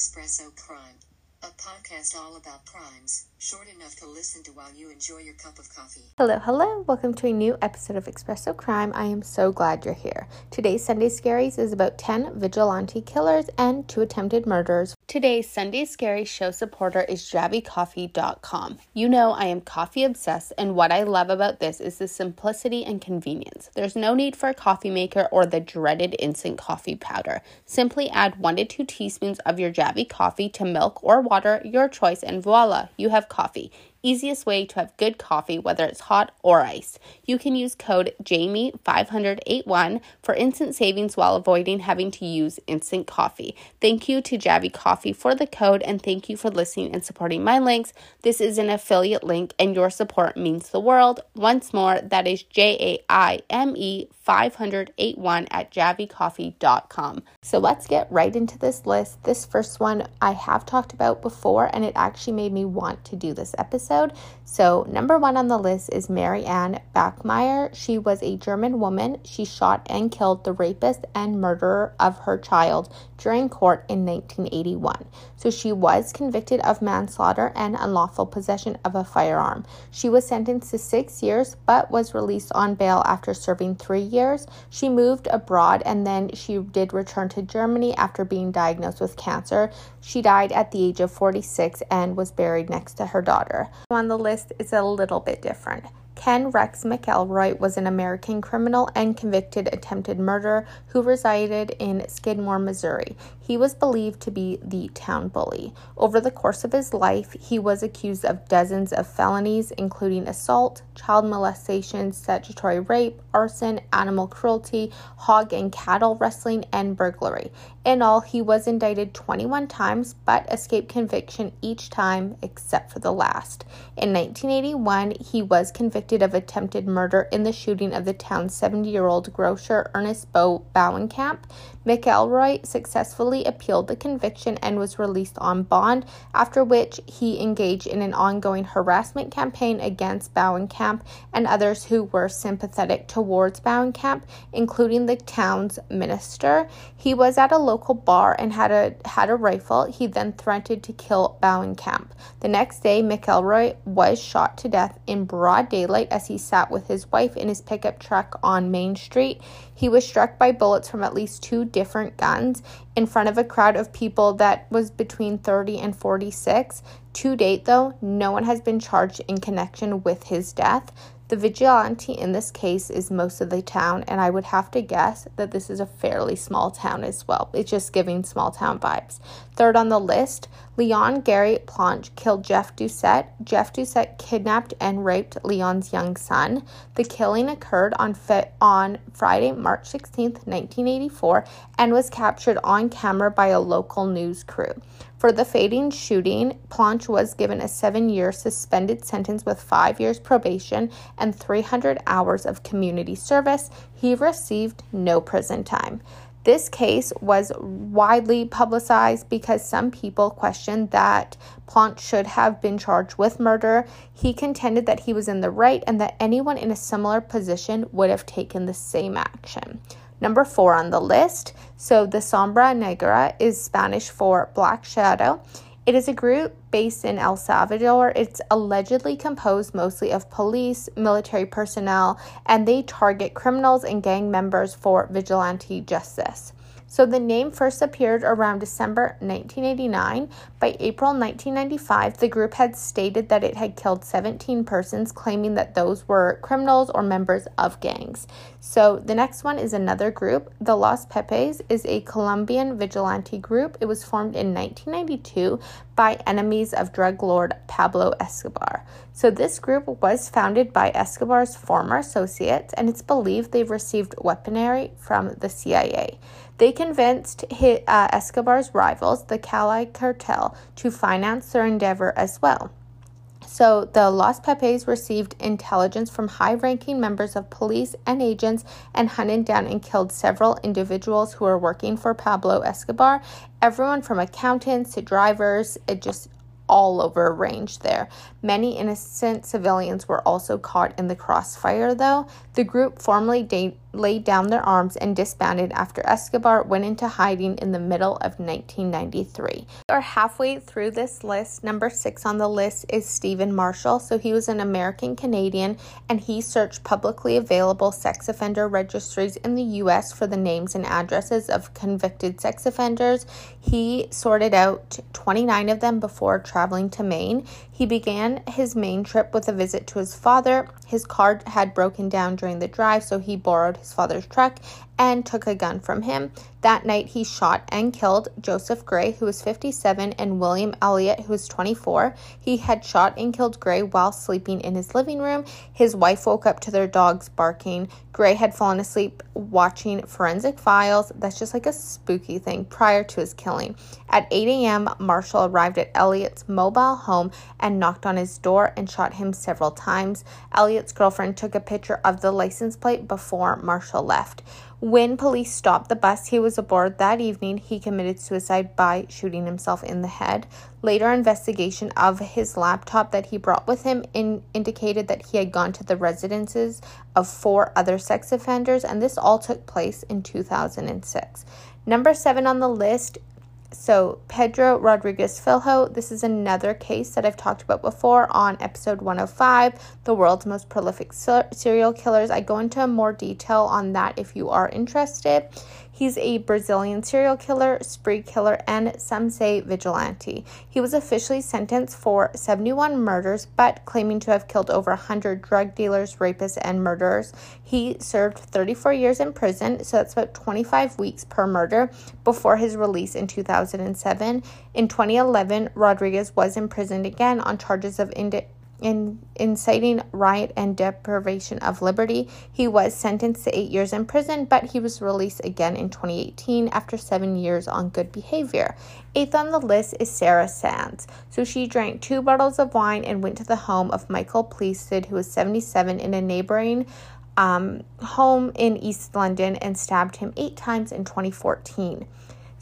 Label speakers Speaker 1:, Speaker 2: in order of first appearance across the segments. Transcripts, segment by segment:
Speaker 1: Espresso Crime, a podcast all about crimes, short enough to listen to while you enjoy your cup of coffee.
Speaker 2: Hello, hello. Welcome to a new episode of Espresso Crime. I am so glad you're here. Today's Sunday Scaries is about 10 vigilante killers and two attempted murders. Today's Sunday Scary show supporter is JavyCoffee.com. You know I am coffee obsessed, and what I love about this is the simplicity and convenience. There's no need for a coffee maker or the dreaded instant coffee powder. Simply add one to two teaspoons of your Javy coffee to milk or water, your choice, and voila, you have coffee easiest way to have good coffee, whether it's hot or iced. You can use code JAIME581 for instant savings while avoiding having to use instant coffee. Thank you to Javy Coffee for the code and thank you for listening and supporting my links. This is an affiliate link and your support means the world. Once more, that is J A I M E 581 at javycoffee.com. So let's get right into this list. This first one I have talked about before and it actually made me want to do this episode episode. So, number one on the list is Marianne Bachmeier. She was a German woman. She shot and killed the rapist and murderer of her child during court in 1981. So, she was convicted of manslaughter and unlawful possession of a firearm. She was sentenced to six years but was released on bail after serving three years. She moved abroad and then she did return to Germany after being diagnosed with cancer. She died at the age of 46 and was buried next to her daughter. On the list is a little bit different. Ken Rex McElroy was an American criminal and convicted attempted murderer who resided in Skidmore, Missouri. He was believed to be the town bully. Over the course of his life, he was accused of dozens of felonies, including assault, child molestation, statutory rape, arson, animal cruelty, hog and cattle wrestling, and burglary. In all, he was indicted 21 times but escaped conviction each time except for the last. In 1981, he was convicted of attempted murder in the shooting of the town's 70 year old grocer Ernest Bo Bowenkamp. McElroy successfully appealed the conviction and was released on bond, after which he engaged in an ongoing harassment campaign against Bowenkamp and others who were sympathetic towards Bowenkamp, including the town's minister. He was at a local bar and had a had a rifle. He then threatened to kill Bowenkamp. The next day, McElroy was shot to death in broad daylight as he sat with his wife in his pickup truck on Main Street. He was struck by bullets from at least two different guns in front of a crowd of people that was between 30 and 46. To date, though, no one has been charged in connection with his death. The vigilante in this case is most of the town, and I would have to guess that this is a fairly small town as well. It's just giving small town vibes. Third on the list, Leon Gary Planche killed Jeff Doucet. Jeff Doucet kidnapped and raped Leon's young son. The killing occurred on, on Friday, March 16, 1984, and was captured on camera by a local news crew. For the fading shooting, Planche was given a seven year suspended sentence with five years probation and 300 hours of community service. He received no prison time. This case was widely publicized because some people questioned that Planche should have been charged with murder. He contended that he was in the right and that anyone in a similar position would have taken the same action. Number four on the list. So, the Sombra Negra is Spanish for Black Shadow. It is a group based in El Salvador. It's allegedly composed mostly of police, military personnel, and they target criminals and gang members for vigilante justice. So the name first appeared around December 1989. By April 1995, the group had stated that it had killed 17 persons, claiming that those were criminals or members of gangs. So the next one is another group. The Los Pepes is a Colombian vigilante group. It was formed in 1992 by enemies of drug lord Pablo Escobar. So this group was founded by Escobar's former associates, and it's believed they've received weaponry from the CIA. They convinced uh, Escobar's rivals, the Cali cartel, to finance their endeavor as well. So, the Los Pepes received intelligence from high ranking members of police and agents and hunted down and killed several individuals who were working for Pablo Escobar. Everyone from accountants to drivers, it just all over range there. Many innocent civilians were also caught in the crossfire, though. The group formally de- laid down their arms and disbanded after Escobar went into hiding in the middle of 1993. We are halfway through this list. Number six on the list is Stephen Marshall. So he was an American Canadian and he searched publicly available sex offender registries in the US for the names and addresses of convicted sex offenders. He sorted out 29 of them before traveling to Maine. He began his main trip with a visit to his father. His car had broken down during the drive, so he borrowed his father's truck and took a gun from him. That night, he shot and killed Joseph Gray, who was 57, and William Elliott, who was 24. He had shot and killed Gray while sleeping in his living room. His wife woke up to their dogs barking. Gray had fallen asleep watching forensic files. That's just like a spooky thing prior to his killing. At 8 a.m., Marshall arrived at Elliott's mobile home and knocked on his door and shot him several times. Elliott's girlfriend took a picture of the license plate before Marshall left. When police stopped the bus he was aboard that evening, he committed suicide by shooting himself in the head. Later investigation of his laptop that he brought with him in, indicated that he had gone to the residences of four other sex offenders, and this all took place in 2006. Number seven on the list so, Pedro Rodrigues Filho, this is another case that I've talked about before on episode 105, the world's most prolific serial killers. I go into more detail on that if you are interested. He's a Brazilian serial killer, spree killer, and some say vigilante. He was officially sentenced for 71 murders, but claiming to have killed over 100 drug dealers, rapists, and murderers. He served 34 years in prison, so that's about 25 weeks per murder, before his release in 2007. In 2011, Rodrigues was imprisoned again on charges of indi- in inciting riot and deprivation of liberty. He was sentenced to eight years in prison, but he was released again in 2018 after seven years on good behavior. Eighth on the list is Sarah Sands. So she drank two bottles of wine and went to the home of Michael Pleasted, who was 77, in a neighboring um, home in East London and stabbed him eight times in 2014.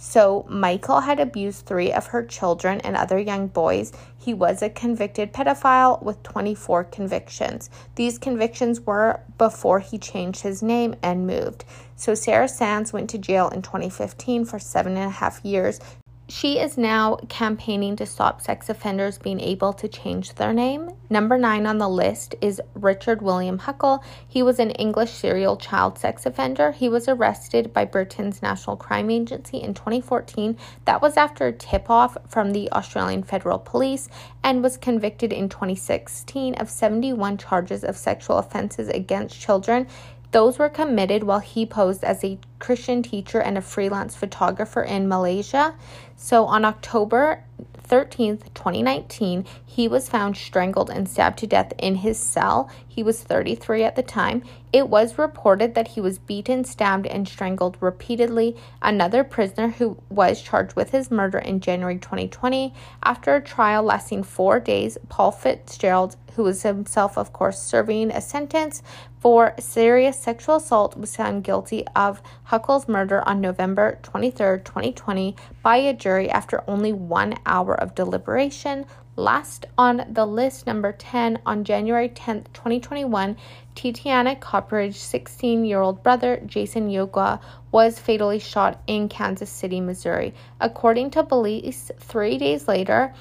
Speaker 2: So, Michael had abused three of her children and other young boys. He was a convicted pedophile with 24 convictions. These convictions were before he changed his name and moved. So, Sarah Sands went to jail in 2015 for seven and a half years she is now campaigning to stop sex offenders being able to change their name. Number nine on the list is Richard William Huckle. He was an English serial child sex offender. He was arrested by Britain's National Crime Agency in 2014. That was after a tip off from the Australian Federal Police and was convicted in 2016 of 71 charges of sexual offenses against children. Those were committed while he posed as a Christian teacher and a freelance photographer in Malaysia. So on October 13th, 2019, he was found strangled and stabbed to death in his cell. He was 33 at the time. It was reported that he was beaten, stabbed, and strangled repeatedly. Another prisoner who was charged with his murder in January 2020, after a trial lasting four days, Paul Fitzgerald, who was himself, of course, serving a sentence for serious sexual assault, was found guilty of Huckle's murder on November 23, 2020, by a jury after only one hour of deliberation. Last on the list, number 10, on January 10th, 2021, Tatiana Copperidge's 16 year old brother, Jason Yogwa, was fatally shot in Kansas City, Missouri. According to police, three days later,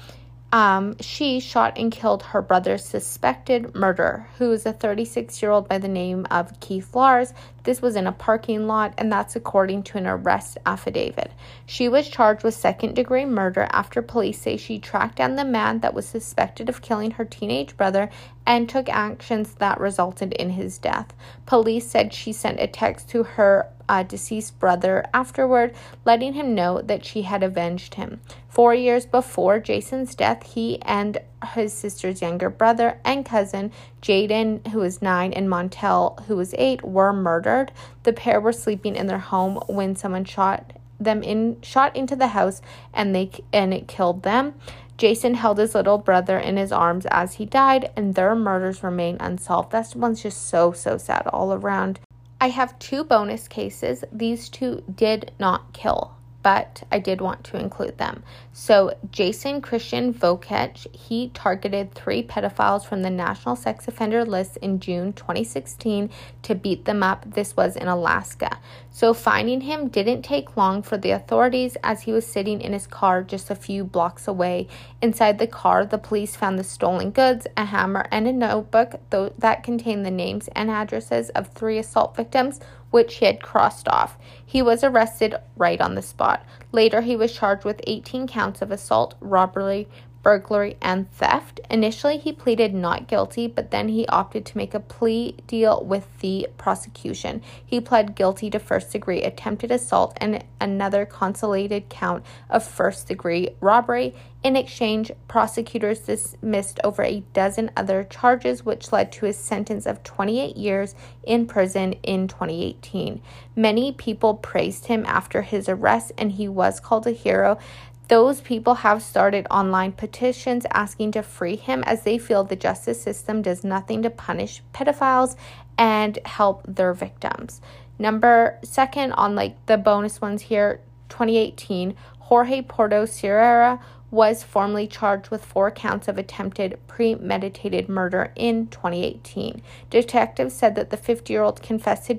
Speaker 2: um, she shot and killed her brother's suspected murderer, who is a 36 year old by the name of Keith Lars. This was in a parking lot, and that's according to an arrest affidavit. She was charged with second degree murder after police say she tracked down the man that was suspected of killing her teenage brother and took actions that resulted in his death. Police said she sent a text to her uh, deceased brother afterward, letting him know that she had avenged him. Four years before Jason's death, he and his sister's younger brother and cousin, Jaden, who was nine, and Montel, who was eight, were murdered. The pair were sleeping in their home when someone shot them in shot into the house and they and it killed them. Jason held his little brother in his arms as he died, and their murders remain unsolved. That one's just so, so sad all around. I have two bonus cases. These two did not kill. But I did want to include them. So, Jason Christian Vokech, he targeted three pedophiles from the National Sex Offender List in June 2016 to beat them up. This was in Alaska. So, finding him didn't take long for the authorities as he was sitting in his car just a few blocks away. Inside the car, the police found the stolen goods, a hammer, and a notebook that contained the names and addresses of three assault victims which he had crossed off. He was arrested right on the spot. Later, he was charged with 18 counts of assault, robbery, burglary, and theft. Initially, he pleaded not guilty, but then he opted to make a plea deal with the prosecution. He pled guilty to first degree attempted assault and another consolidated count of first degree robbery. In exchange, prosecutors dismissed over a dozen other charges, which led to his sentence of 28 years in prison in 2018. Many people praised him after his arrest, and he was called a hero those people have started online petitions asking to free him as they feel the justice system does nothing to punish pedophiles and help their victims. Number second on like the bonus ones here, 2018, Jorge Porto Sierra was formally charged with four counts of attempted premeditated murder in 2018. Detectives said that the 50 year old confessed to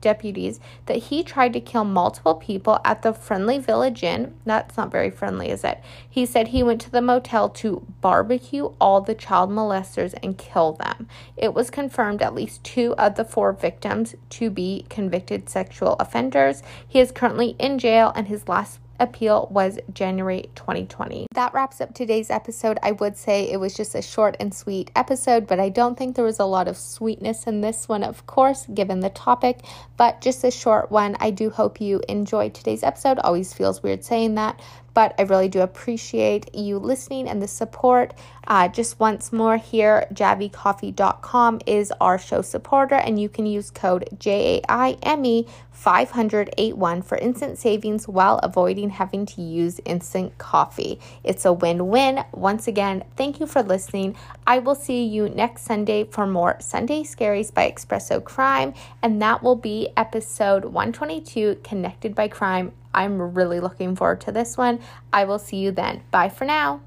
Speaker 2: deputies that he tried to kill multiple people at the Friendly Village Inn. That's not very friendly, is it? He said he went to the motel to barbecue all the child molesters and kill them. It was confirmed at least two of the four victims to be convicted sexual offenders. He is currently in jail, and his last appeal was January 2020. That wraps up today's episode. I would say it was just a short and sweet episode, but I don't think there was a lot of sweetness in this one, of course, given the topic, but just a short one. I do hope you enjoyed today's episode. Always feels weird saying that, but I really do appreciate you listening and the support. Uh, just once more here, javycoffee.com is our show supporter, and you can use code JAIME 581 for instant savings while avoiding having to use instant coffee. It's a win win. Once again, thank you for listening. I will see you next Sunday for more Sunday Scaries by Espresso Crime, and that will be episode 122 Connected by Crime I'm really looking forward to this one. I will see you then. Bye for now.